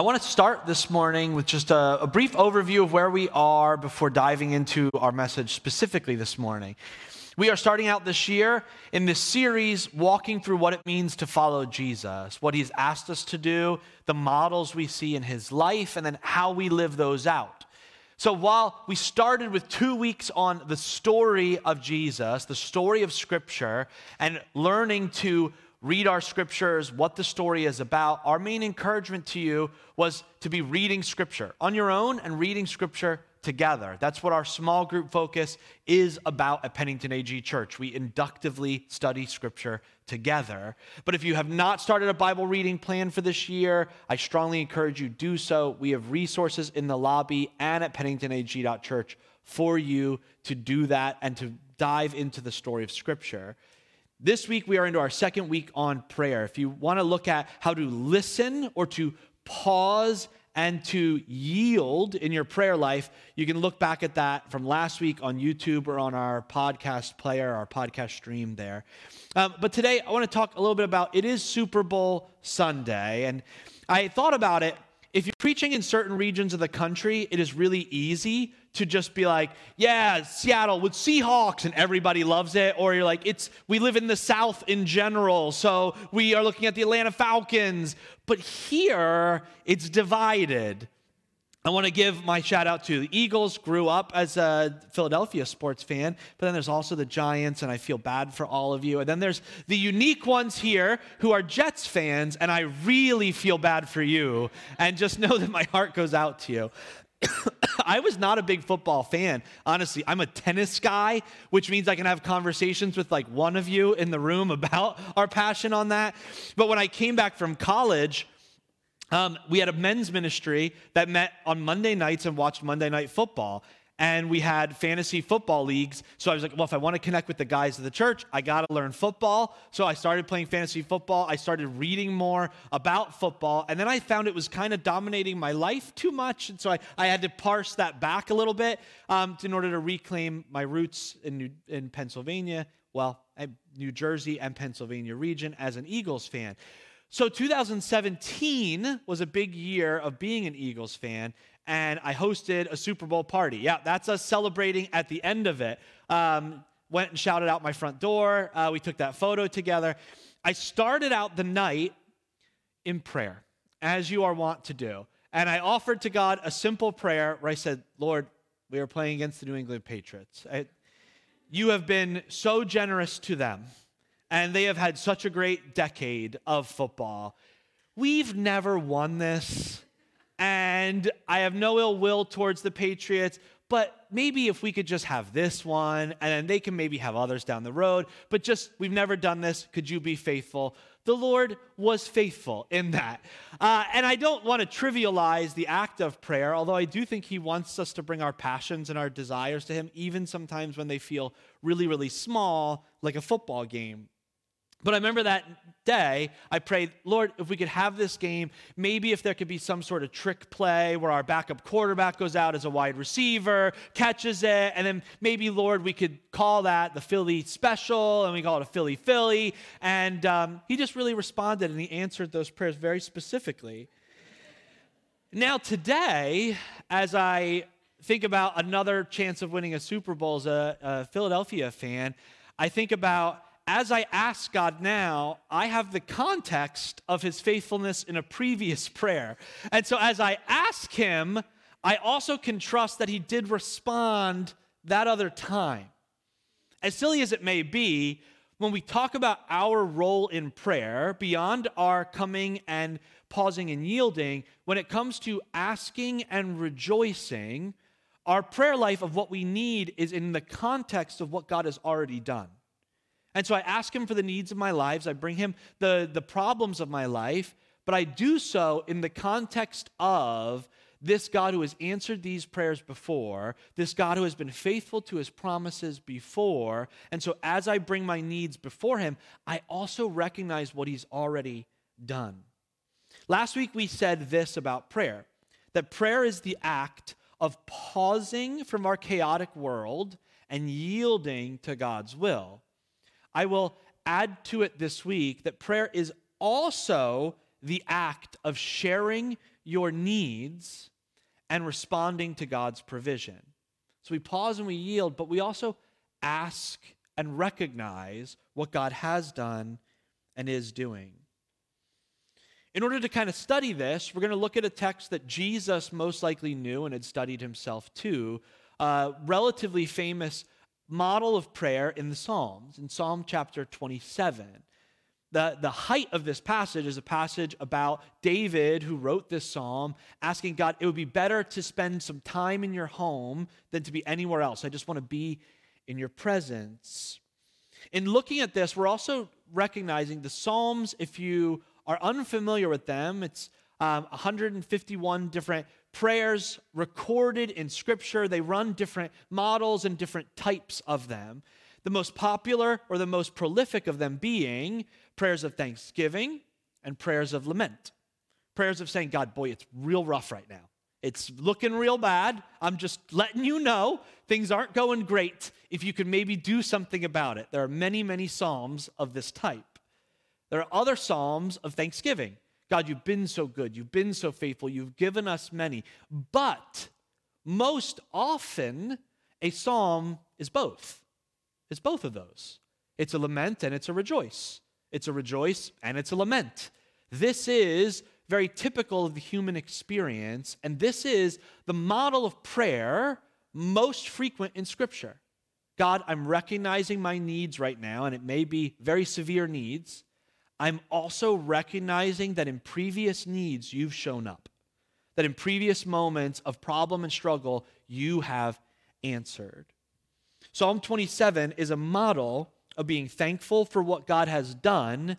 I want to start this morning with just a, a, brief overview of where we are before diving into our message specifically this morning. We are starting out this year in this series, walking through what it means to follow Jesus, what he's asked us to do, the models we see in his life, and then how we live those out. So, while we started with two weeks on the story of Jesus, the story of Scripture, and learning to read our scriptures, what the story is about, our main encouragement to you was to be reading scripture on your own and reading scripture together. That's what our small group focus is about at Pennington AG Church. We inductively study scripture together. But if you have not started a Bible reading plan for this year, I strongly encourage you do so. We have resources in the lobby and at penningtonag.church for you to do that and to dive into the story of scripture. This week, we are into our second week on prayer. If you want to look at how to listen or to pause and to yield in your prayer life, you can look back at that from last week on YouTube or on our podcast player, our podcast stream there. Um, but today, I want to talk a little bit about it is Super Bowl Sunday. And I thought about it. If you're preaching in certain regions of the country, it is really easy to just be like, yeah, Seattle with Seahawks and everybody loves it. Or you're like, it's, we live in the South in general, so we are looking at the Atlanta Falcons. But here, it's divided. I want to give my shout out to the Eagles. Grew up as a Philadelphia sports fan, but then there's also the Giants, and I feel bad for all of you. And then there's the unique ones here who are Jets fans, and I really feel bad for you. And just know that my heart goes out to you. I was not a big football fan. Honestly, I'm a tennis guy, which means I can have conversations with like one of you in the room about our passion on that. But when I came back from college, um, we had a men's ministry that met on Monday nights and watched Monday Night Football and we had fantasy football leagues. So I was like, well, if I want to connect with the guys of the church, I got to learn football. So I started playing fantasy football. I started reading more about football. And then I found it was kind of dominating my life too much. And so I, I had to parse that back a little bit um, in order to reclaim my roots in, New, in Pennsylvania, well, New Jersey and Pennsylvania region as an Eagles fan. So 2017 was a big year of being an Eagles fan and I hosted a Super Bowl party. Yeah, that's us celebrating at the end of it. Um, went and shouted out my front door. Uh, we took that photo together. I started out the night in prayer, as you are wont to do. And I offered to God a simple prayer where I said, Lord, we are playing against the New England Patriots. I, you have been so generous to them, and they have had such a great decade of football. We've never won this and I have no ill will towards the Patriots, but maybe if we could just have this one, and then they can maybe have others down the road, but just, we've never done this. Could you be faithful? The Lord was faithful in that. Uh, and I don't want to trivialize the act of prayer, although I do think He wants us to bring our passions and our desires to Him, even sometimes when they feel really, really small, like a football game but I remember that day, I prayed, Lord, if we could have this game, maybe if there could be some sort of trick play where our backup quarterback goes out as a wide receiver, catches it, and then maybe, Lord, we could call that the Philly special and we call it a Philly Philly. And um, he just really responded and he answered those prayers very specifically. Now, today, as I think about another chance of winning a Super Bowl as a, a Philadelphia fan, I think about as I ask God now, I have the context of his faithfulness in a previous prayer. And so as I ask him, I also can trust that he did respond that other time. As silly as it may be, when we talk about our role in prayer, beyond our coming and pausing and yielding, when it comes to asking and rejoicing, our prayer life of what we need is in the context of what God has already done. And so I ask him for the needs of my lives. I bring him the, the problems of my life, but I do so in the context of this God who has answered these prayers before, this God who has been faithful to his promises before. And so as I bring my needs before him, I also recognize what he's already done. Last week we said this about prayer that prayer is the act of pausing from our chaotic world and yielding to God's will. I will add to it this week that prayer is also the act of sharing your needs and responding to God's provision. So we pause and we yield, but we also ask and recognize what God has done and is doing. In order to kind of study this, we're going to look at a text that Jesus most likely knew and had studied himself too, a relatively famous model of prayer in the Psalms, in Psalm chapter 27. The, the height of this passage is a passage about David, who wrote this psalm, asking God, it would be better to spend some time in your home than to be anywhere else. I just want to be in your presence. In looking at this, we're also recognizing the Psalms, if you are unfamiliar with them, it's um, 151 different prayers recorded in Scripture. They run different models and different types of them. The most popular or the most prolific of them being prayers of thanksgiving and prayers of lament. Prayers of saying, God, boy, it's real rough right now. It's looking real bad. I'm just letting you know things aren't going great. If you could maybe do something about it. There are many, many Psalms of this type. There are other Psalms of thanksgiving. God, you've been so good. You've been so faithful. You've given us many. But most often, a psalm is both. It's both of those. It's a lament and it's a rejoice. It's a rejoice and it's a lament. This is very typical of the human experience, and this is the model of prayer most frequent in Scripture. God, I'm recognizing my needs right now, and it may be very severe needs. I'm also recognizing that in previous needs, you've shown up. That in previous moments of problem and struggle, you have answered. Psalm 27 is a model of being thankful for what God has done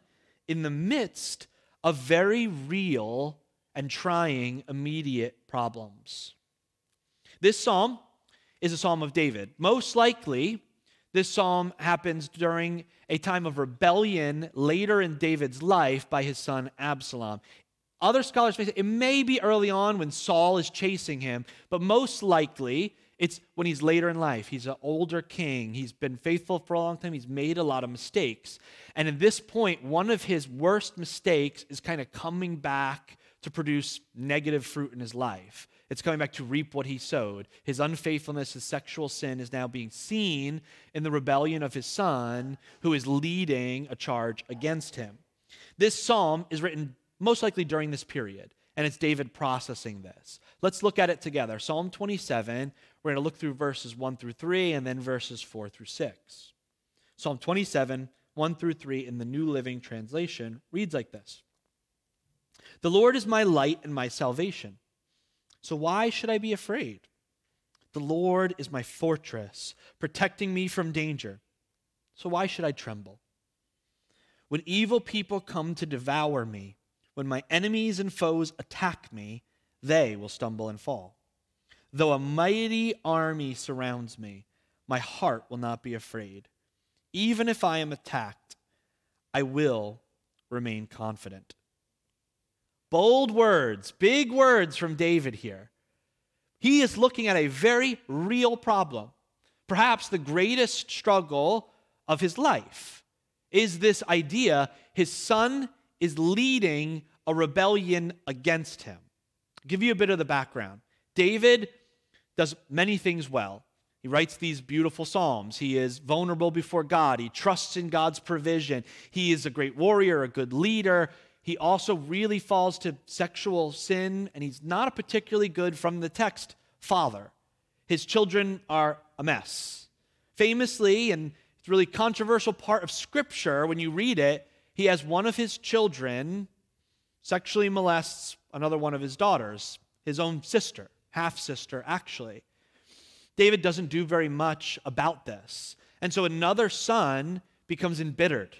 in the midst of very real and trying immediate problems. This psalm is a psalm of David. Most likely, this psalm happens during a time of rebellion later in David's life by his son Absalom. Other scholars say it may be early on when Saul is chasing him, but most likely it's when he's later in life. He's an older king. He's been faithful for a long time. He's made a lot of mistakes. And at this point, one of his worst mistakes is kind of coming back to produce negative fruit in his life. It's coming back to reap what he sowed. His unfaithfulness, his sexual sin is now being seen in the rebellion of his son, who is leading a charge against him. This psalm is written most likely during this period, and it's David processing this. Let's look at it together. Psalm 27, we're going to look through verses 1 through 3 and then verses 4 through 6. Psalm 27, 1 through 3 in the New Living Translation reads like this The Lord is my light and my salvation. So why should I be afraid? The Lord is my fortress, protecting me from danger. So why should I tremble? When evil people come to devour me, when my enemies and foes attack me, they will stumble and fall. Though a mighty army surrounds me, my heart will not be afraid. Even if I am attacked, I will remain confident. Bold words, big words from David here. He is looking at a very real problem. Perhaps the greatest struggle of his life is this idea his son is leading a rebellion against him. I'll give you a bit of the background. David does many things well. He writes these beautiful psalms. He is vulnerable before God. He trusts in God's provision. He is a great warrior, a good leader he also really falls to sexual sin, and he's not a particularly good, from the text, father. His children are a mess. Famously, and it's a really controversial part of Scripture when you read it, he has one of his children sexually molests another one of his daughters, his own sister, half sister, actually. David doesn't do very much about this. And so another son becomes embittered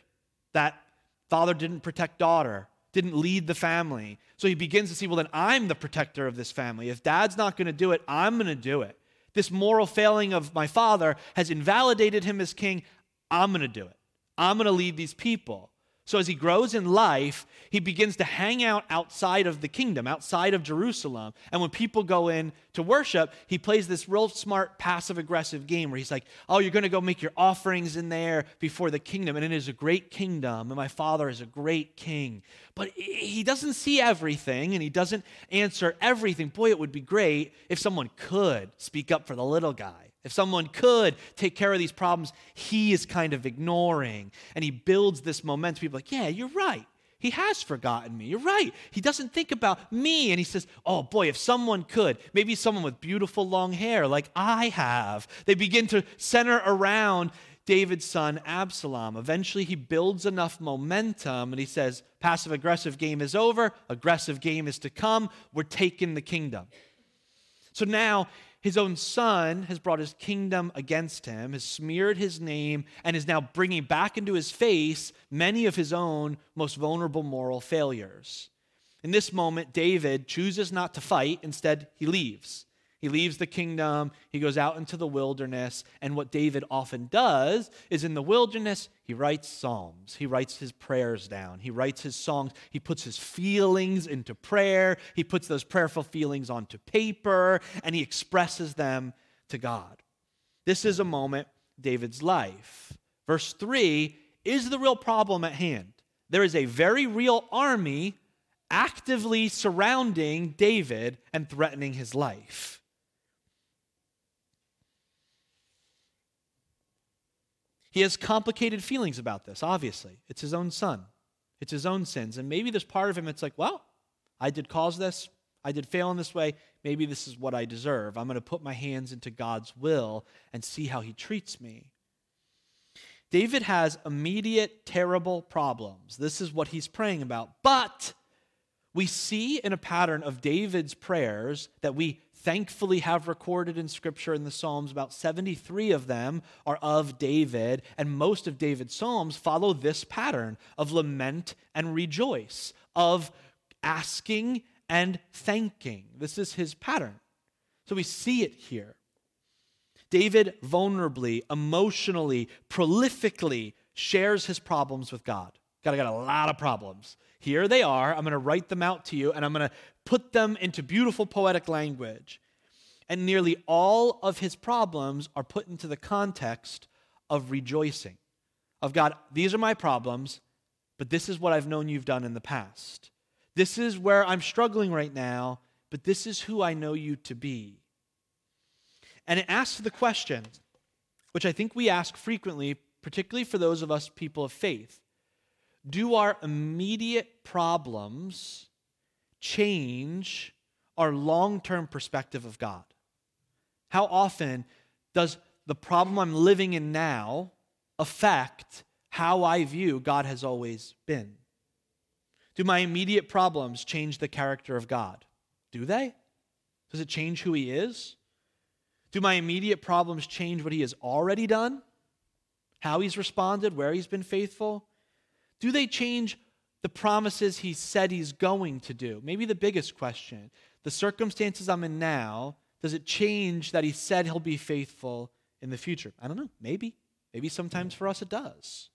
that father didn't protect daughter didn't lead the family. So he begins to see, well, then I'm the protector of this family. If dad's not going to do it, I'm going to do it. This moral failing of my father has invalidated him as king. I'm going to do it. I'm going to lead these people. So as he grows in life, he begins to hang out outside of the kingdom, outside of Jerusalem. And when people go in to worship, he plays this real smart passive aggressive game where he's like, "Oh, you're going to go make your offerings in there before the kingdom, and it is a great kingdom, and my father is a great king." But he doesn't see everything and he doesn't answer everything. Boy, it would be great if someone could speak up for the little guy. If someone could take care of these problems, he is kind of ignoring. And he builds this momentum. People like, yeah, you're right. He has forgotten me. You're right. He doesn't think about me. And he says, Oh boy, if someone could, maybe someone with beautiful long hair like I have. They begin to center around David's son Absalom. Eventually, he builds enough momentum and he says, Passive aggressive game is over. Aggressive game is to come. We're taking the kingdom. So now his own son has brought his kingdom against him, has smeared his name, and is now bringing back into his face many of his own most vulnerable moral failures. In this moment, David chooses not to fight, instead, he leaves. He leaves the kingdom, he goes out into the wilderness, and what David often does is in the wilderness, he writes psalms. He writes his prayers down. He writes his songs. He puts his feelings into prayer. He puts those prayerful feelings onto paper, and he expresses them to God. This is a moment David's life. Verse 3 is the real problem at hand. There is a very real army actively surrounding David and threatening his life. He has complicated feelings about this, obviously. It's his own son, it's his own sins. And maybe there's part of him that's like, well, I did cause this. I did fail in this way. Maybe this is what I deserve. I'm going to put my hands into God's will and see how he treats me. David has immediate, terrible problems. This is what he's praying about. But we see in a pattern of David's prayers that we thankfully have recorded in Scripture in the Psalms. About 73 of them are of David, and most of David's Psalms follow this pattern of lament and rejoice, of asking and thanking. This is his pattern. So we see it here. David vulnerably, emotionally, prolifically shares his problems with God. God, I got a lot of problems. Here they are. I'm going to write them out to you, and I'm going to put them into beautiful poetic language. And nearly all of his problems are put into the context of rejoicing. Of God, these are my problems, but this is what I've known you've done in the past. This is where I'm struggling right now, but this is who I know you to be. And it asks the question, which I think we ask frequently, particularly for those of us people of faith do our immediate problems change our long term perspective of God? How often does the problem I'm living in now affect how I view God has always been? Do my immediate problems change the character of God? Do they? Does it change who He is? Do my immediate problems change what He has already done? How He's responded? Where He's been faithful? Do they change the promises he said he's going to do? Maybe the biggest question. The circumstances I'm in now, does it change that he said he'll be faithful in the future? I don't know. Maybe. Maybe sometimes for us it does.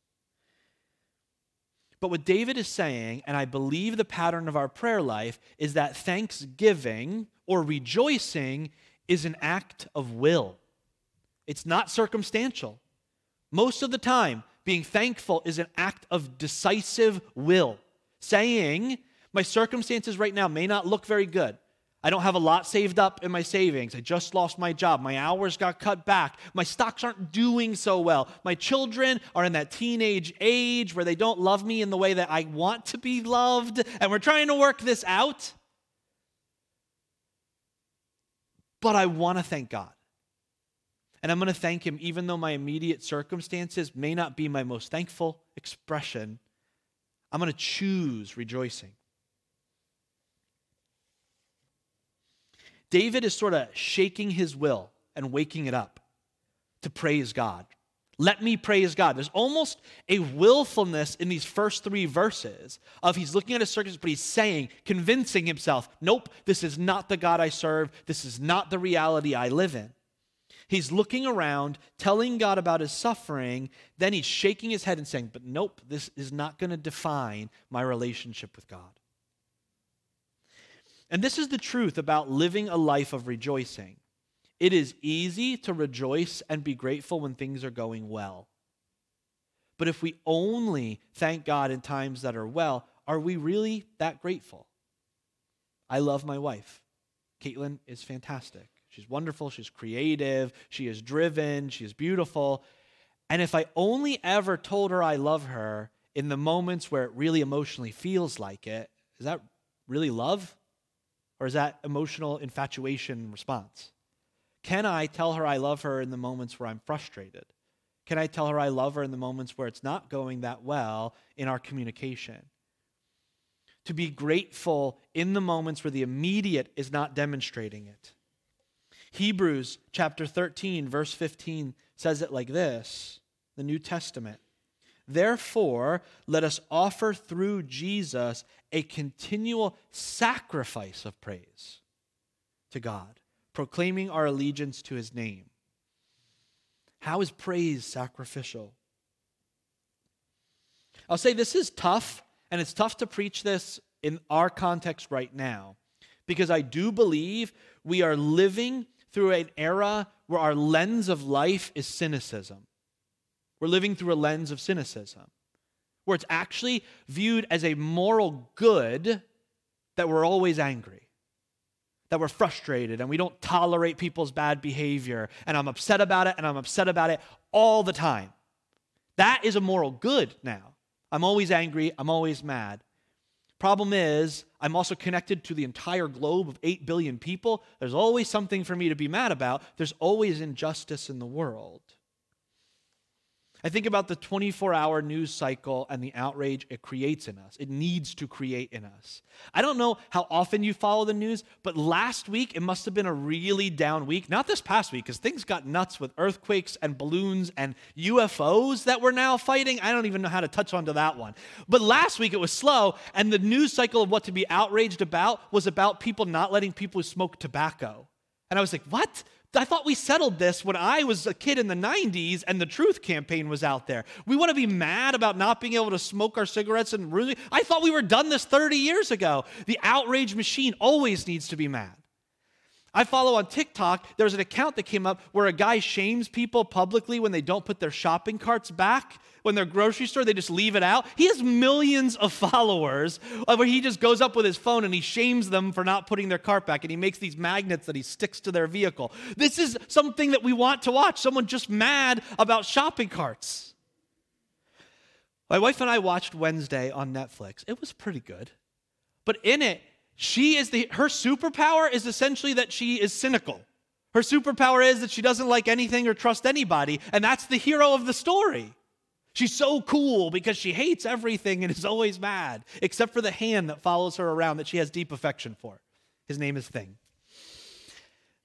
But what David is saying, and I believe the pattern of our prayer life, is that thanksgiving or rejoicing is an act of will. It's not circumstantial. Most of the time, being thankful is an act of decisive will, saying, My circumstances right now may not look very good. I don't have a lot saved up in my savings. I just lost my job. My hours got cut back. My stocks aren't doing so well. My children are in that teenage age where they don't love me in the way that I want to be loved. And we're trying to work this out. But I want to thank God. And I'm going to thank Him, even though my immediate circumstances may not be my most thankful expression. I'm going to choose rejoicing. David is sort of shaking his will and waking it up to praise God. Let me praise God. There's almost a willfulness in these first three verses of he's looking at a circus, but he's saying, convincing himself, nope, this is not the God I serve. This is not the reality I live in. He's looking around, telling God about his suffering. Then he's shaking his head and saying, But nope, this is not going to define my relationship with God. And this is the truth about living a life of rejoicing. It is easy to rejoice and be grateful when things are going well. But if we only thank God in times that are well, are we really that grateful? I love my wife. Caitlin is fantastic. She's wonderful. She's creative. She is driven. She is beautiful. And if I only ever told her I love her in the moments where it really emotionally feels like it, is that really love? Or is that emotional infatuation response? Can I tell her I love her in the moments where I'm frustrated? Can I tell her I love her in the moments where it's not going that well in our communication? To be grateful in the moments where the immediate is not demonstrating it. Hebrews chapter 13, verse 15 says it like this the New Testament. Therefore, let us offer through Jesus a continual sacrifice of praise to God, proclaiming our allegiance to his name. How is praise sacrificial? I'll say this is tough, and it's tough to preach this in our context right now, because I do believe we are living through an era where our lens of life is cynicism. We're living through a lens of cynicism, where it's actually viewed as a moral good that we're always angry, that we're frustrated, and we don't tolerate people's bad behavior, and I'm upset about it, and I'm upset about it all the time. That is a moral good now. I'm always angry, I'm always mad. Problem is, I'm also connected to the entire globe of 8 billion people. There's always something for me to be mad about. There's always injustice in the world. I think about the 24 hour news cycle and the outrage it creates in us. It needs to create in us. I don't know how often you follow the news, but last week it must have been a really down week. Not this past week, because things got nuts with earthquakes and balloons and UFOs that we're now fighting. I don't even know how to touch onto that one. But last week it was slow, and the news cycle of what to be outraged about was about people not letting people smoke tobacco. And I was like, what? I thought we settled this when I was a kid in the 90s and the Truth campaign was out there. We want to be mad about not being able to smoke our cigarettes and really. I thought we were done this 30 years ago. The outrage machine always needs to be mad. I follow on TikTok, there's an account that came up where a guy shames people publicly when they don't put their shopping carts back when they're grocery store, they just leave it out. He has millions of followers uh, where he just goes up with his phone and he shames them for not putting their cart back and he makes these magnets that he sticks to their vehicle. This is something that we want to watch. Someone just mad about shopping carts. My wife and I watched Wednesday on Netflix. It was pretty good. But in it, she is the her superpower is essentially that she is cynical. Her superpower is that she doesn't like anything or trust anybody, and that's the hero of the story. She's so cool because she hates everything and is always mad, except for the hand that follows her around that she has deep affection for. His name is Thing.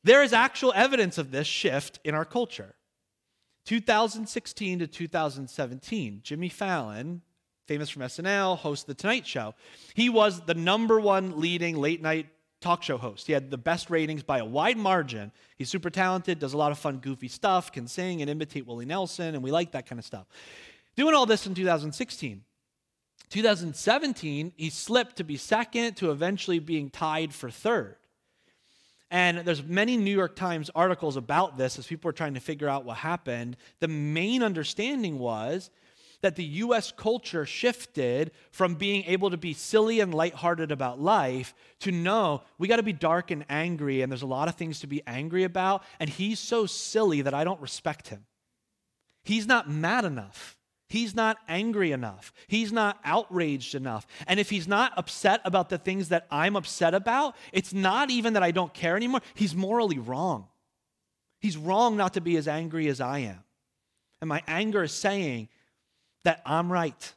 There is actual evidence of this shift in our culture. 2016 to 2017, Jimmy Fallon, famous from SNL, host The Tonight Show. He was the number one leading late night talk show host. He had the best ratings by a wide margin. He's super talented, does a lot of fun, goofy stuff, can sing and imitate Willie Nelson, and we like that kind of stuff. Doing all this in 2016. 2017, he slipped to be second to eventually being tied for third. And there's many New York Times articles about this as people were trying to figure out what happened. The main understanding was that the US culture shifted from being able to be silly and lighthearted about life to no, we got to be dark and angry, and there's a lot of things to be angry about. And he's so silly that I don't respect him. He's not mad enough. He's not angry enough. He's not outraged enough. And if he's not upset about the things that I'm upset about, it's not even that I don't care anymore. He's morally wrong. He's wrong not to be as angry as I am. And my anger is saying that I'm right.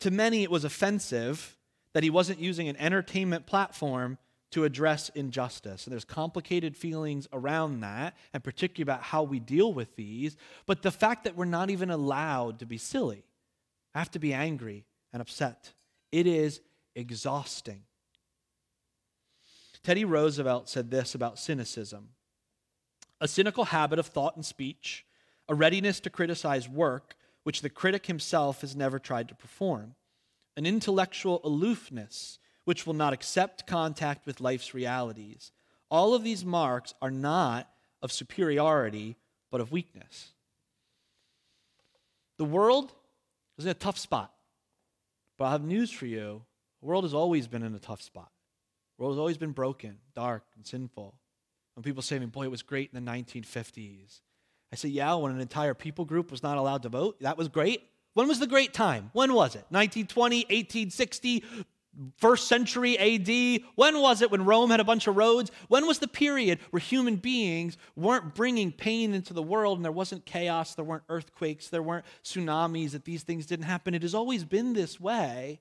To many, it was offensive that he wasn't using an entertainment platform to address injustice. And there's complicated feelings around that, and particularly about how we deal with these. But the fact that we're not even allowed to be silly, have to be angry and upset, it is exhausting. Teddy Roosevelt said this about cynicism a cynical habit of thought and speech, a readiness to criticize work which the critic himself has never tried to perform, an intellectual aloofness which will not accept contact with life's realities. All of these marks are not of superiority, but of weakness. The world is in a tough spot. But I have news for you. The world has always been in a tough spot. The world has always been broken, dark, and sinful. When people say to me, boy, it was great in the 1950s. I say, yeah, when an entire people group was not allowed to vote, that was great. When was the great time? When was it? 1920, 1860, first century AD? When was it when Rome had a bunch of roads? When was the period where human beings weren't bringing pain into the world and there wasn't chaos, there weren't earthquakes, there weren't tsunamis, that these things didn't happen? It has always been this way.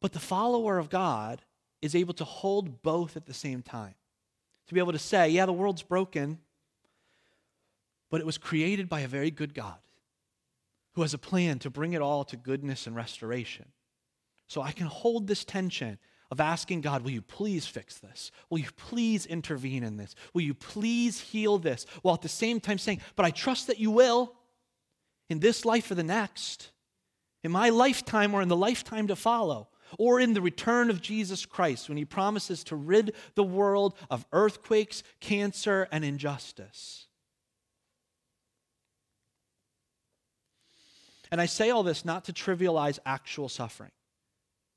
But the follower of God is able to hold both at the same time. To be able to say, yeah, the world's broken, but it was created by a very good God who has a plan to bring it all to goodness and restoration. So I can hold this tension of asking God, will you please fix this? Will you please intervene in this? Will you please heal this? While at the same time saying, but I trust that you will in this life or the next, in my lifetime or in the lifetime to follow, or in the return of Jesus Christ when he promises to rid the world of earthquakes, cancer, and injustice. And I say all this not to trivialize actual suffering.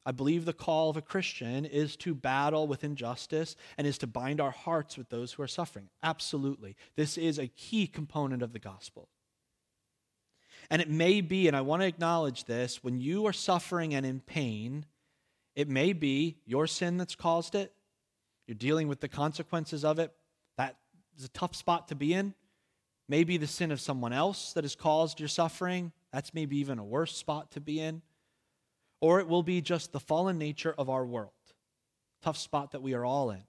I believe the call of a Christian is to battle with injustice and is to bind our hearts with those who are suffering. Absolutely. This is a key component of the gospel. And it may be, and I want to acknowledge this, when you are suffering and in pain, it may be your sin that's caused it. You're dealing with the consequences of it. That is a tough spot to be in. Maybe the sin of someone else that has caused your suffering. That's maybe even a worse spot to be in or it will be just the fallen nature of our world. Tough spot that we are all in.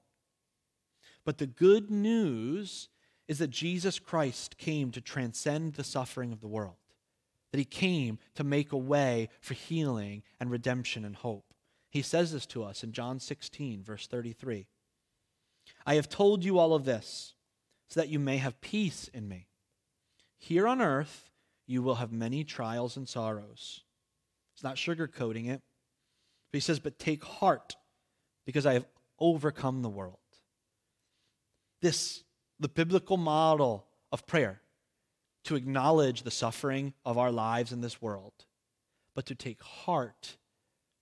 But the good news is that Jesus Christ came to transcend the suffering of the world, that he came to make a way for healing and redemption and hope. He says this to us in John 16, verse 33. I have told you all of this so that you may have peace in me. Here on earth, you will have many trials and sorrows. He's not sugarcoating it. But he says, But take heart, because I have overcome the world. This, the biblical model of prayer, to acknowledge the suffering of our lives in this world, but to take heart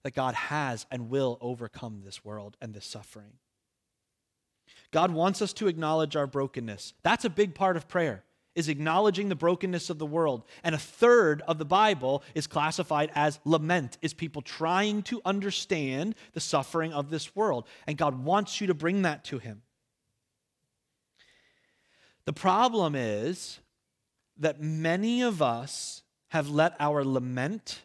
that God has and will overcome this world and this suffering. God wants us to acknowledge our brokenness. That's a big part of prayer is acknowledging the brokenness of the world. And a third of the Bible is classified as lament, is people trying to understand the suffering of this world. And God wants you to bring that to Him. The problem is that many of us have let our lament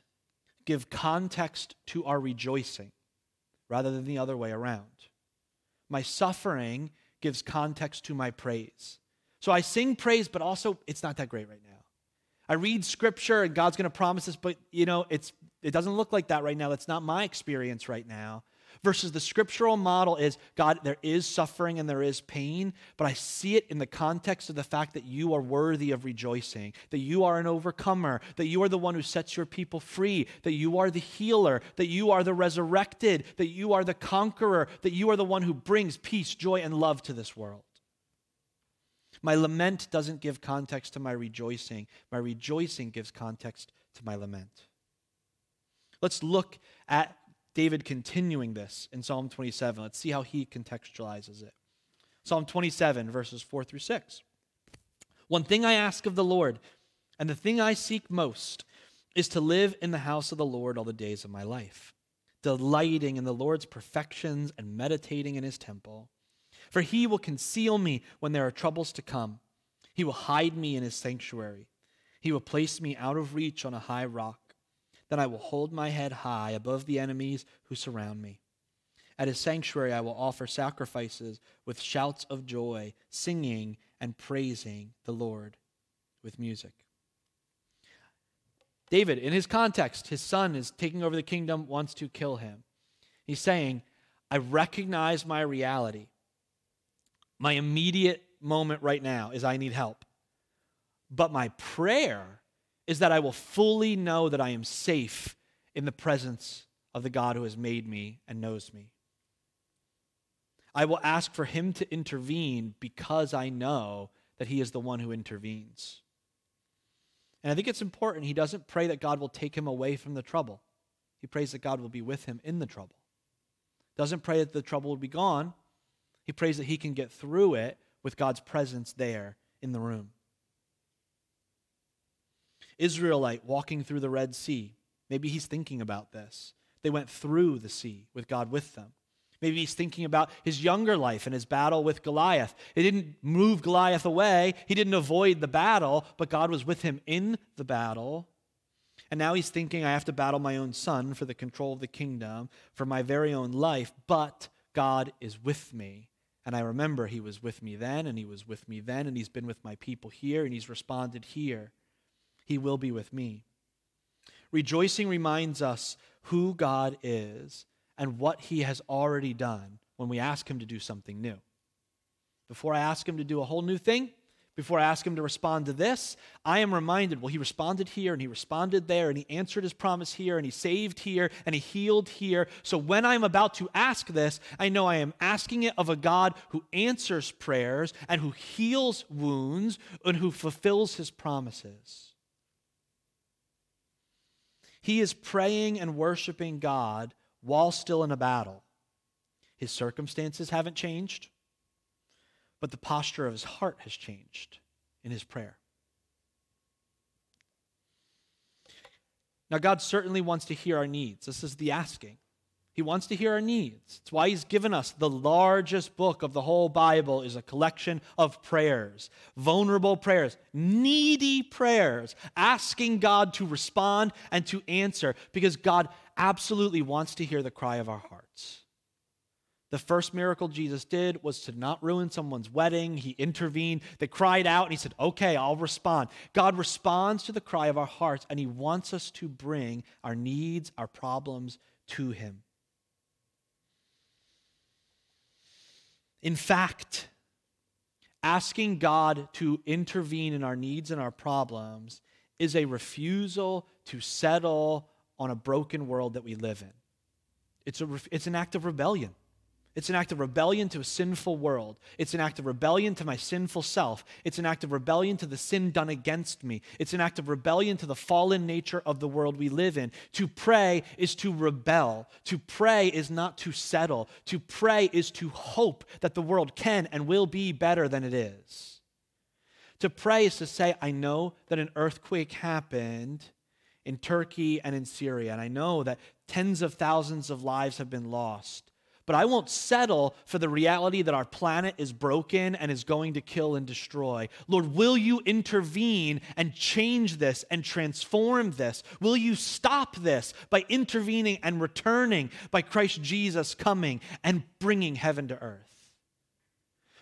give context to our rejoicing rather than the other way around. My suffering gives context to my praise. So I sing praise, but also it's not that great right now. I read scripture and God's going to promise us, but you know, it's it doesn't look like that right now. That's not my experience right now. Versus the scriptural model is God, there is suffering and there is pain, but I see it in the context of the fact that you are worthy of rejoicing, that you are an overcomer, that you are the one who sets your people free, that you are the healer, that you are the resurrected, that you are the conqueror, that you are the one who brings peace, joy, and love to this world. My lament doesn't give context to my rejoicing. My rejoicing gives context to my lament. Let's look at David continuing this in Psalm 27. Let's see how he contextualizes it. Psalm 27, verses 4 through 6. One thing I ask of the Lord, and the thing I seek most, is to live in the house of the Lord all the days of my life, delighting in the Lord's perfections and meditating in his temple. For he will conceal me when there are troubles to come. He will hide me in his sanctuary. He will place me out of reach on a high rock. Then I will hold my head high above the enemies who surround me. At his sanctuary I will offer sacrifices with shouts of joy, singing and praising the Lord with music. David, in his context, his son is taking over the kingdom, wants to kill him. He's saying, I recognize my reality. My immediate moment right now is I need help. But my prayer is that I will fully know that I am safe in the presence of the God who has made me and knows me. I will ask for him to intervene because I know that he is the one who intervenes. And I think it's important he doesn't pray that God will take him away from the trouble. He prays that God will be with him in the trouble. Doesn't pray that the trouble will be gone. He prays that he can get through it with God's presence there in the room. Israelite walking through the Red Sea. Maybe he's thinking about this. They went through the sea with God with them. Maybe he's thinking about his younger life and his battle with Goliath. It didn't move Goliath away, he didn't avoid the battle, but God was with him in the battle. And now he's thinking, I have to battle my own son for the control of the kingdom, for my very own life, but God is with me. And I remember he was with me then, and he was with me then, and he's been with my people here, and he's responded here. He will be with me. Rejoicing reminds us who God is and what he has already done when we ask him to do something new. Before I ask him to do a whole new thing, before I ask him to respond to this, I am reminded well, he responded here and he responded there and he answered his promise here and he saved here and he healed here. So when I'm about to ask this, I know I am asking it of a God who answers prayers and who heals wounds and who fulfills his promises. He is praying and worshiping God while still in a battle. His circumstances haven't changed, but the posture of his heart has changed in his prayer. Now, God certainly wants to hear our needs. This is the asking. He wants to hear our needs. It's why he's given us the largest book of the whole Bible is a collection of prayers, vulnerable prayers, needy prayers, asking God to respond and to answer because God absolutely wants to hear the cry of our hearts. The first miracle Jesus did was to not ruin someone's wedding. He intervened. They cried out, and he said, Okay, I'll respond. God responds to the cry of our hearts, and he wants us to bring our needs, our problems to him. In fact, asking God to intervene in our needs and our problems is a refusal to settle on a broken world that we live in. It's, a, it's an act of rebellion. It's an act of rebellion to a sinful world. It's an act of rebellion to my sinful self. It's an act of rebellion to the sin done against me. It's an act of rebellion to the fallen nature of the world we live in. To pray is to rebel. To pray is not to settle. To pray is to hope that the world can and will be better than it is. To pray is to say, I know that an earthquake happened in Turkey and in Syria. And I know that tens of thousands of lives have been lost. But I won't settle for the reality that our planet is broken and is going to kill and destroy. Lord, will you intervene and change this and transform this? Will you stop this by intervening and returning by Christ Jesus coming and bringing heaven to earth?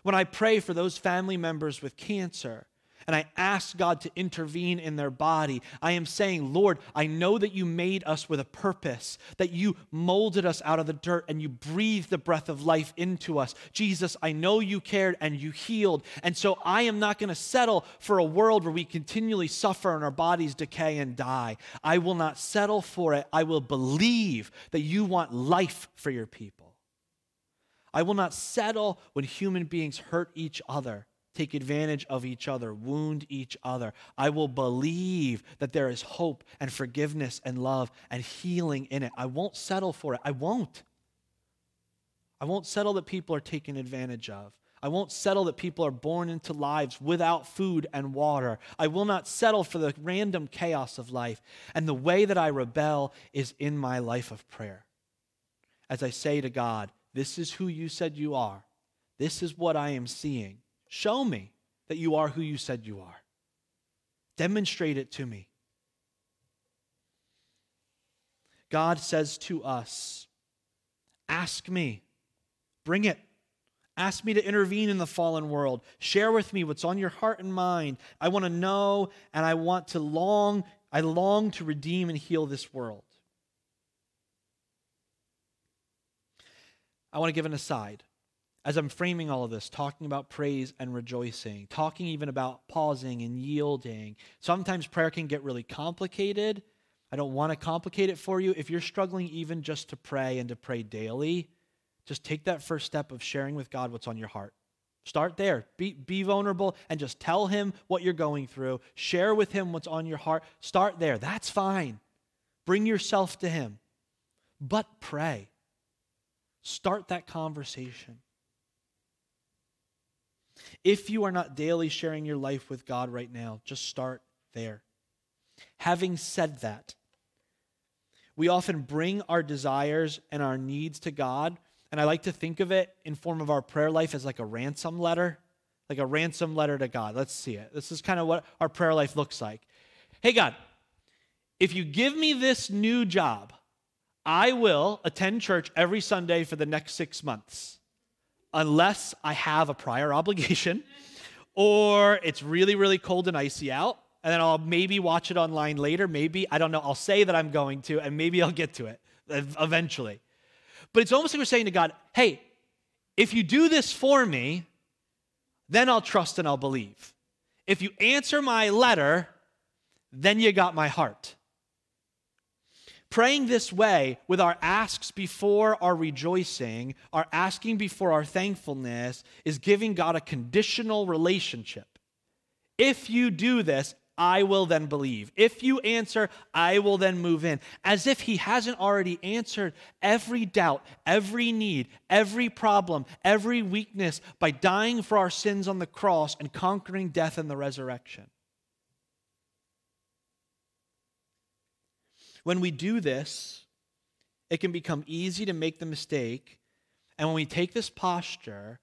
When I pray for those family members with cancer, and I ask God to intervene in their body, I am saying, Lord, I know that you made us with a purpose, that you molded us out of the dirt and you breathed the breath of life into us. Jesus, I know you cared and you healed. And so I am not going to settle for a world where we continually suffer and our bodies decay and die. I will not settle for it. I will believe that you want life for your people. I will not settle when human beings hurt each other take advantage of each other, wound each other. I will believe that there is hope and forgiveness and love and healing in it. I won't settle for it. I won't. I won't settle that people are taken advantage of. I won't settle that people are born into lives without food and water. I will not settle for the random chaos of life. And the way that I rebel is in my life of prayer. As I say to God, This is who you said you are. This is what I am seeing. Show me that you are who you said you are. Demonstrate it to me. God says to us, Ask me, bring it. Ask me to intervene in the fallen world. Share with me what's on your heart and mind. I want to know and I want to long, I long to redeem and heal this world. I want to give an aside. As I'm framing all of this, talking about praise and rejoicing, talking even about pausing and yielding, sometimes prayer can get really complicated. I don't want to complicate it for you. If you're struggling even just to pray and to pray daily, just take that first step of sharing with God what's on your heart. Start there. Be, be vulnerable and just tell him what you're going through. Share with him what's on your heart. Start there. That's fine. Bring yourself to him. But pray. Start that conversation. If you are not daily sharing your life with God right now, just start there. Having said that, we often bring our desires and our needs to God and I like to think of it in form of our prayer life as like a ransom letter, like a ransom letter to God. Let's see it. This is kind of what our prayer life looks like. Hey, God, if you give me this new job, I will attend church every Sunday for the next six months, unless I have a prior obligation or it's really, really cold and icy out. And then I'll maybe watch it online later. Maybe, I don't know. I'll say that I'm going to, and maybe I'll get to it eventually. But it's almost like we're saying to God, hey, if you do this for me, then I'll trust and I'll believe. If you answer my letter, then you got my heart. Praying this way with our asks before our rejoicing, our asking before our thankfulness, is giving God a conditional relationship. If you do this, I will then believe. If you answer, I will then move in. As if he hasn't already answered every doubt, every need, every problem, every weakness by dying for our sins on the cross and conquering death and the resurrection. When we do this, it can become easy to make the mistake. And when we take this posture,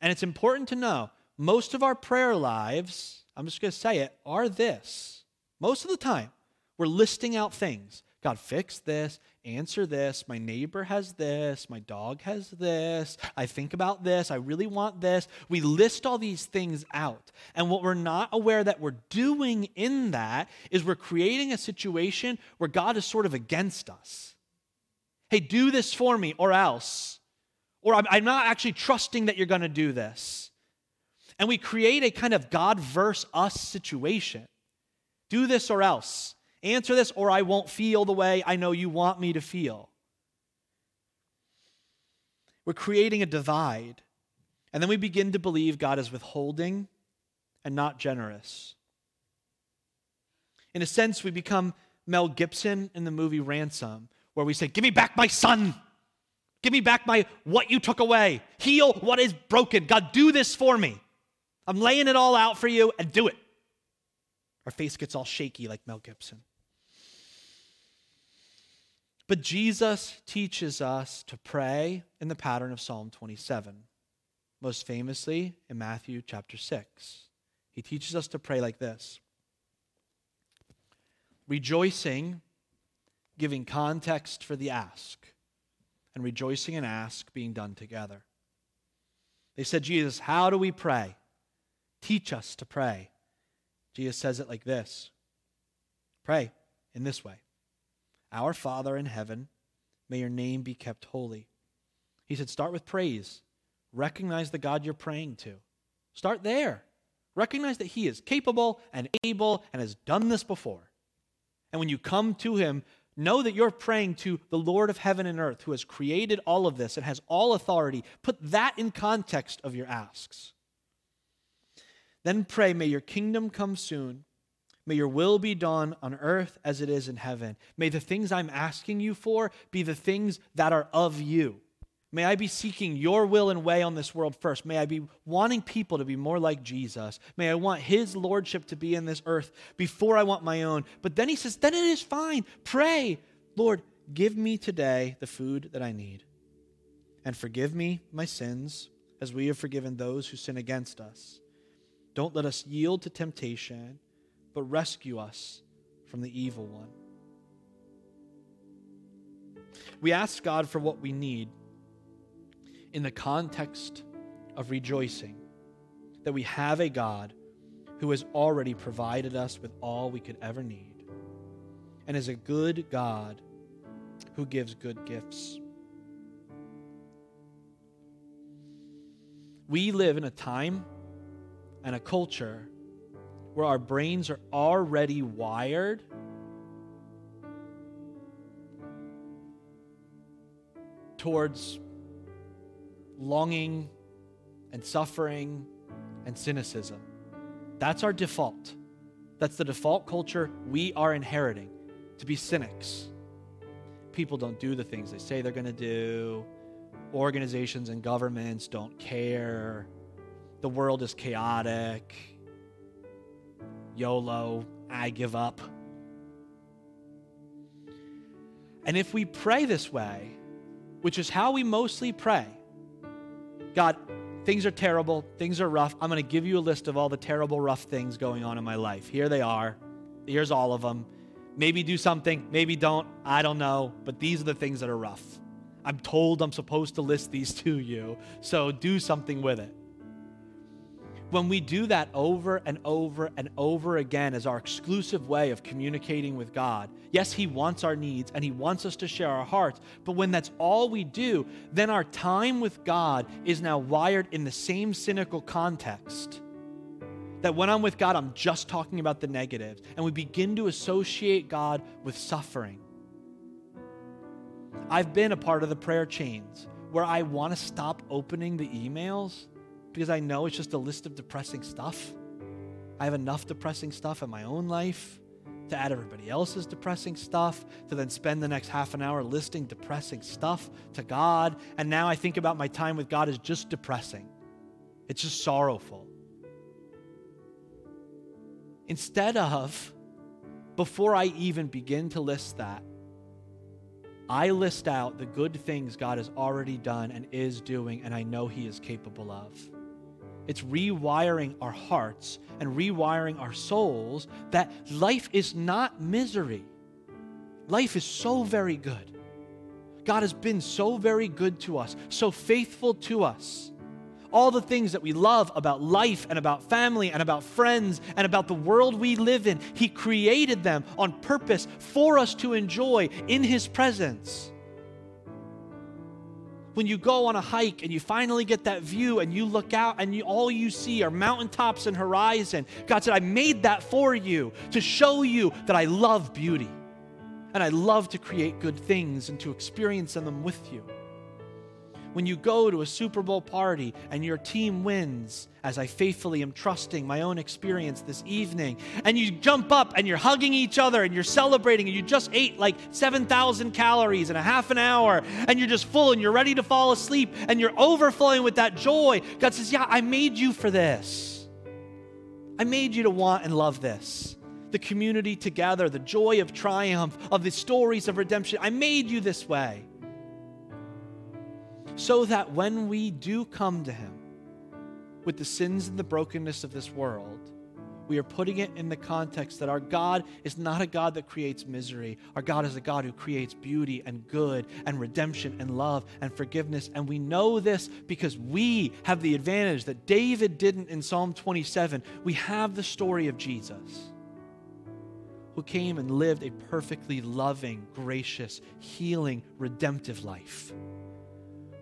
and it's important to know, most of our prayer lives, I'm just going to say it, are this. Most of the time, we're listing out things. God, fix this, answer this. My neighbor has this. My dog has this. I think about this. I really want this. We list all these things out. And what we're not aware that we're doing in that is we're creating a situation where God is sort of against us. Hey, do this for me or else. Or I'm, not actually trusting that you're going to do this. And we create a kind of God versus us situation. Do this or else. Answer this or I won't feel the way I know you want me to feel. We're creating a divide. And then we begin to believe God is withholding and not generous. In a sense, we become Mel Gibson in the movie Ransom, where we say, Give me back my son. Give me back my what you took away. Heal what is broken. God, do this for me. I'm laying it all out for you and do it. Our face gets all shaky like Mel Gibson. But Jesus teaches us to pray in the pattern of Psalm 27, most famously in Matthew chapter 6. He teaches us to pray like this rejoicing, giving context for the ask, and rejoicing and ask being done together. They said, Jesus, how do we pray? Teach us to pray. Jesus says it like this Pray in this way Our Father in heaven, may your name be kept holy. He said, Start with praise. Recognize the God you're praying to. Start there. Recognize that He is capable and able and has done this before. And when you come to Him, know that you're praying to the Lord of heaven and earth who has created all of this and has all authority. Put that in context of your asks. Then pray, may your kingdom come soon. May your will be done on earth as it is in heaven. May the things I'm asking you for be the things that are of you. May I be seeking your will and way on this world first. May I be wanting people to be more like Jesus. May I want his lordship to be in this earth before I want my own. But then he says, then it is fine. Pray, Lord, give me today the food that I need. And forgive me my sins as we have forgiven those who sin against us don't let us yield to temptation, but rescue us from the evil one. We ask God for what we need in the context of rejoicing that we have a God who has already provided us with all we could ever need and is a good God who gives good gifts. We live in a time and a culture where our brains are already wired towards longing and suffering and cynicism. That's our default. That's the default culture we are inheriting to be cynics. People don't do the things they say they're going to do. Organizations and governments don't care. The world is chaotic. YOLO, I give up. And if we pray this way, which is how we mostly pray God, things are terrible, things are rough. I'm going to give you a list of all the terrible, rough things going on in my life. Here they are. Here's all of them. Maybe do something, maybe don't. I don't know. But these are the things that are rough. I'm told I'm supposed to list these to you, so do something with it when we do that over and over and over again as our exclusive way of communicating with God, yes, He wants our needs and He wants us to share our hearts, but when that's all we do, then our time with God is now wired in the same cynical context. That when I'm with God, I'm just talking about the negatives, and we begin to associate God with suffering. I've been a part of the prayer chains where I want to stop opening the emails because I know it's just a list of depressing stuff. I have enough depressing stuff in my own life to add everybody else's depressing stuff, to then spend the next half an hour listing depressing stuff to God. And now I think about my time with God as just depressing, it's just sorrowful. Instead of, before I even begin to list that, I list out the good things God has already done and is doing, and I know He is capable of. It's rewiring our hearts and rewiring our souls that life is not misery. Life is so very good. God has been so very good to us, so faithful to us. All the things that we love about life and about family and about friends and about the world we live in, He created them on purpose for us to enjoy in His presence when you go on a hike and you finally get that view and you look out and you, all you see are mountaintops and horizon. God said, I made that for you to show you that I love beauty and I love to create good things and to experience them with you when you go to a Super Bowl party and your team wins, as I faithfully am trusting my own experience this evening, and you jump up and you're hugging each other and you're celebrating and you just ate like 7,000 calories in a half an hour and you're just full and you're ready to fall asleep and you're overflowing with that joy. God says, Yeah, I made you for this. I made you to want and love this. The community together, the joy of triumph, of the stories of redemption. I made you this way so that when we do come to Him with the sins and the brokenness of this world, we are putting it in the context that our God is not a God that creates misery. Our God is a God who creates beauty and good and redemption and love and forgiveness. And we know this because we have the advantage that David didn't in Psalm 27. We have the story of Jesus who came and lived a perfectly loving, gracious, healing, redemptive life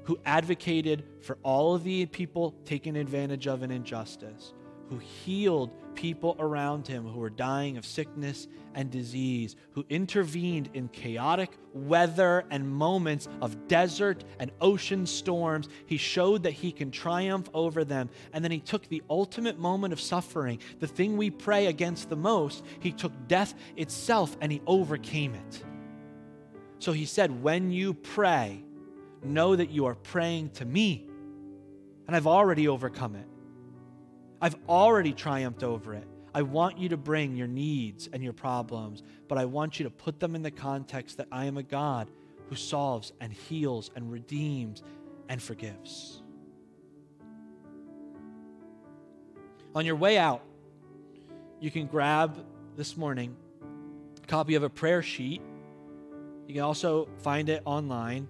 who advocated for all of the people taken advantage of in injustice, who healed people around him who were dying of sickness and disease, who intervened in chaotic weather and moments of desert and ocean storms. He showed that he can triumph over them. And then he took the ultimate moment of suffering, the thing we pray against the most, he took death itself and he overcame it. So he said, When you pray, know that you are praying to me. And I've already overcome it. I've already triumphed over it. I want you to bring your needs and your problems, but I want you to put them in the context that I am a God who solves and heals and redeems and forgives. On your way out, you can grab this morning a copy of a prayer sheet. You can also find it online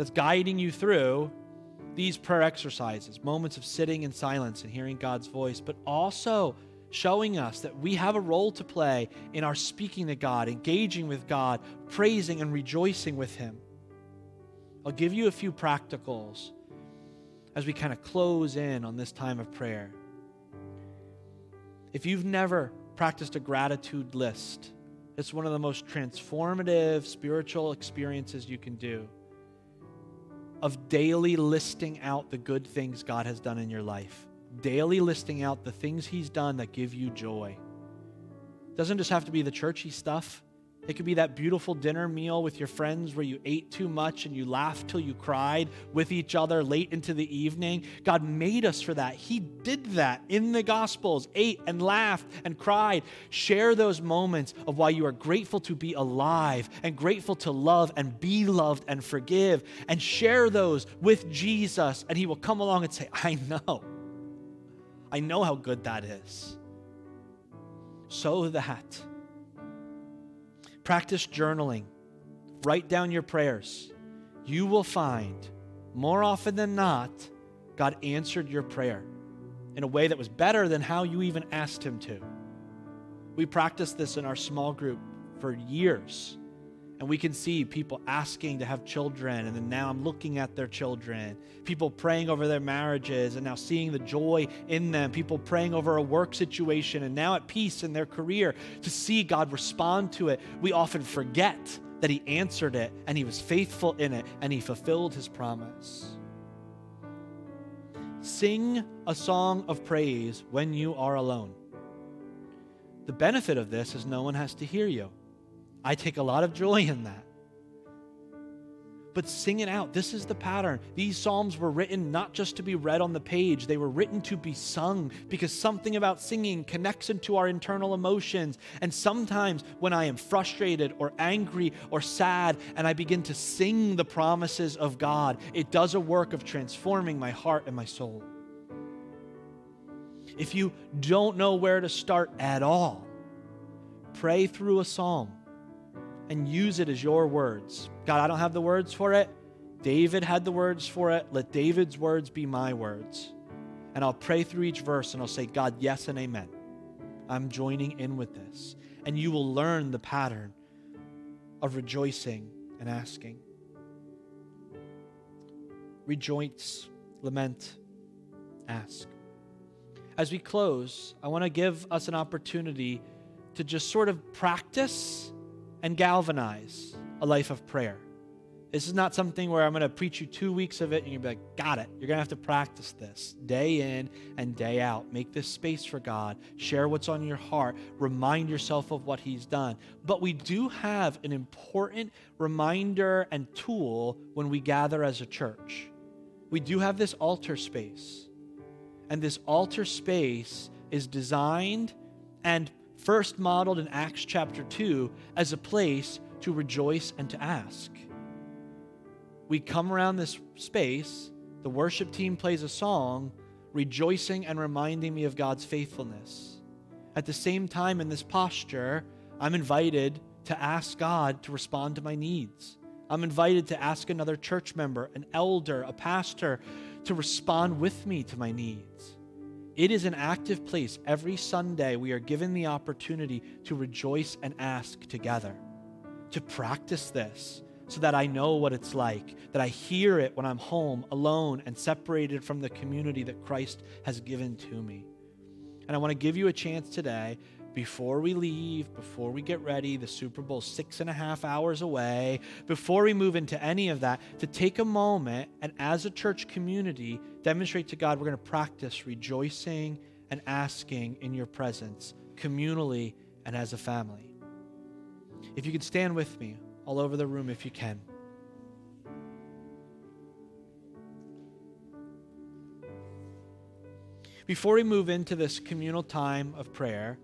that's guiding you through these prayer exercises, moments of sitting in silence and hearing God's voice, but also showing us that we have a role to play in our speaking to God, engaging with God, praising and rejoicing with Him. I'll give you a few practicals. as we kind of close in on this time of prayer. If you've never practiced a gratitude list, it's one of the most transformative spiritual experiences you can do of daily listing out the good things God has done in your life, daily listing out the things He's done that give you joy. Doesn't just have to be the churchy stuff. It could be that beautiful dinner meal with your friends where you ate too much and you laughed till you cried with each other late into the evening. God made us for that. He did that in the Gospels, ate and laughed and cried. Share those moments of why you are grateful to be alive and grateful to love and be loved and forgive. And share those with Jesus, and He will come along and say, I know. I know how good that is. So that Practice journaling. Write down your prayers. You will find more often than not, God answered your prayer in a way that was better than how you even asked Him to. We practiced this in our small group for years. And we can see people asking to have children, and then now I'm looking at their children. People praying over their marriages, and now seeing the joy in them. People praying over a work situation, and now at peace in their career to see God respond to it. We often forget that He answered it, and He was faithful in it, and He fulfilled His promise. Sing a song of praise when you are alone. The benefit of this is no one has to hear you. I take a lot of joy in that. But sing it out. This is the pattern. These Psalms were written not just to be read on the page, they were written to be sung because something about singing connects into our internal emotions. And sometimes when I am frustrated or angry or sad and I begin to sing the promises of God, it does a work of transforming my heart and my soul. If you don't know where to start at all, pray through a psalm and use it as your words. God, I don't have the words for it. David had the words for it. Let David's words be my words. And I'll pray through each verse and I'll say, God, yes and amen. I'm joining in with this. And you will learn the pattern of rejoicing and asking. Rejoice, lament, ask. As we close, I want to give us an opportunity to just sort of practice and galvanize a life of prayer. This is not something where I'm going to preach you two weeks of it and you'll be like, got it. You're going to have to practice this day in and day out. Make this space for God. Share what's on your heart. Remind yourself of what He's done. But we do have an important reminder and tool when we gather as a church. We do have this altar space. And this altar space is designed and first modeled in Acts chapter 2 as a place to rejoice and to ask. We come around this space, the worship team plays a song, rejoicing and reminding me of God's faithfulness. At the same time, in this posture, I'm invited to ask God to respond to my needs. I'm invited to ask another church member, an elder, a pastor to respond with me to my needs. It is an active place. Every Sunday, we are given the opportunity to rejoice and ask together, to practice this so that I know what it's like, that I hear it when I'm home, alone, and separated from the community that Christ has given to me. And I want to give you a chance today before we leave, before we get ready, the Super Bowl six and a half hours away, before we move into any of that, to take a moment and as a church community, demonstrate to God we're going to practice rejoicing and asking in your presence, communally and as a family. If you could stand with me all over the room, if you can. Before we move into this communal time of prayer,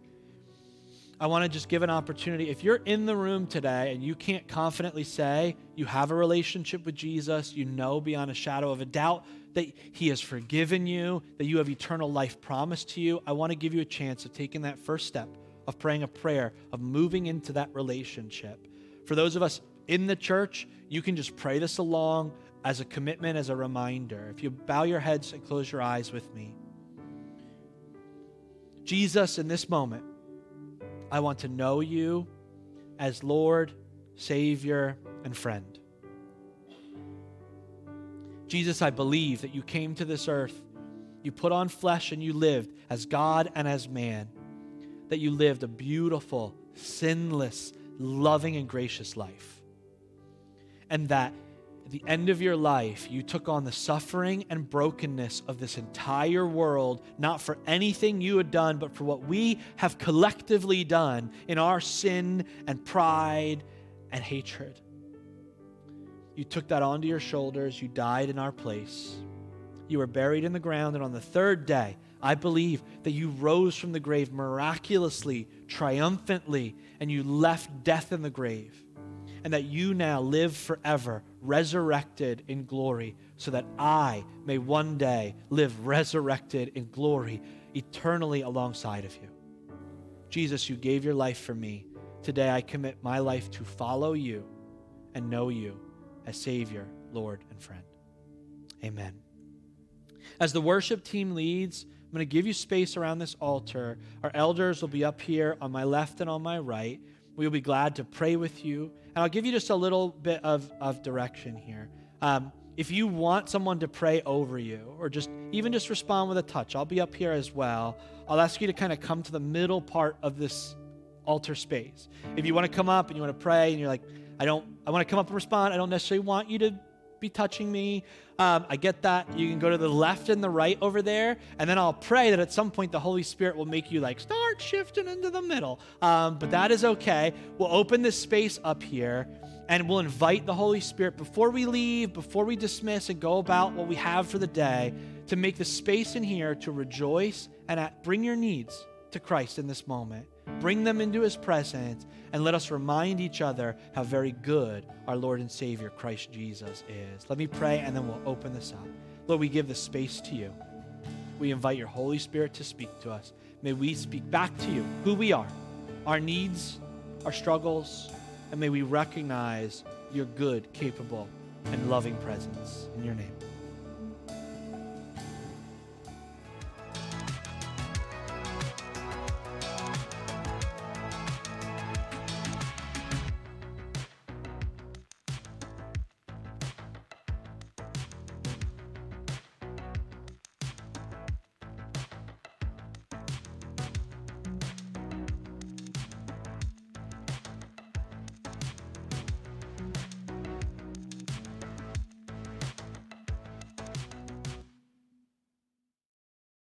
I want to just give an opportunity. If you're in the room today and you can't confidently say you have a relationship with Jesus, you know beyond a shadow of a doubt that He has forgiven you, that you have eternal life promised to you, I want to give you a chance of taking that first step of praying a prayer, of moving into that relationship. For those of us in the church, you can just pray this along as a commitment, as a reminder. If you bow your heads and close your eyes with me. Jesus, in this moment, I want to know you as Lord, Savior, and friend. Jesus, I believe that you came to this earth, you put on flesh, and you lived as God and as man, that you lived a beautiful, sinless, loving, and gracious life. And that at the end of your life, you took on the suffering and brokenness of this entire world, not for anything you had done, but for what we have collectively done in our sin and pride and hatred. You took that onto your shoulders. You died in our place. You were buried in the ground, and on the third day, I believe that you rose from the grave miraculously, triumphantly, and you left death in the grave and that you now live forever, resurrected in glory, so that I may one day live resurrected in glory eternally alongside of you. Jesus, you gave your life for me. Today I commit my life to follow you and know you as Savior, Lord, and friend. Amen. As the worship team leads, I'm going to give you space around this altar. Our elders will be up here on my left and on my right. We'll be glad to pray with you and I'll give you just a little bit of, of direction here. Um, if you want someone to pray over you, or just even just respond with a touch, I'll be up here as well. I'll ask you to kind of come to the middle part of this altar space. If you want to come up and you want to pray, and you're like, I don't, I want to come up and respond. I don't necessarily want you to be touching me. Um, I get that. You can go to the left and the right over there, and then I'll pray that at some point the Holy Spirit will make you like start shifting into the middle. Um, but that is okay. We'll open this space up here, and we'll invite the Holy Spirit before we leave, before we dismiss and go about what we have for the day, to make the space in here to rejoice and at, bring your needs to Christ in this moment. Bring them into His presence and let us remind each other how very good our Lord and Savior Christ Jesus is. Let me pray and then we'll open this up. Lord, we give the space to you. We invite your Holy Spirit to speak to us. May we speak back to you who we are, our needs, our struggles, and may we recognize your good, capable, and loving presence. In your name.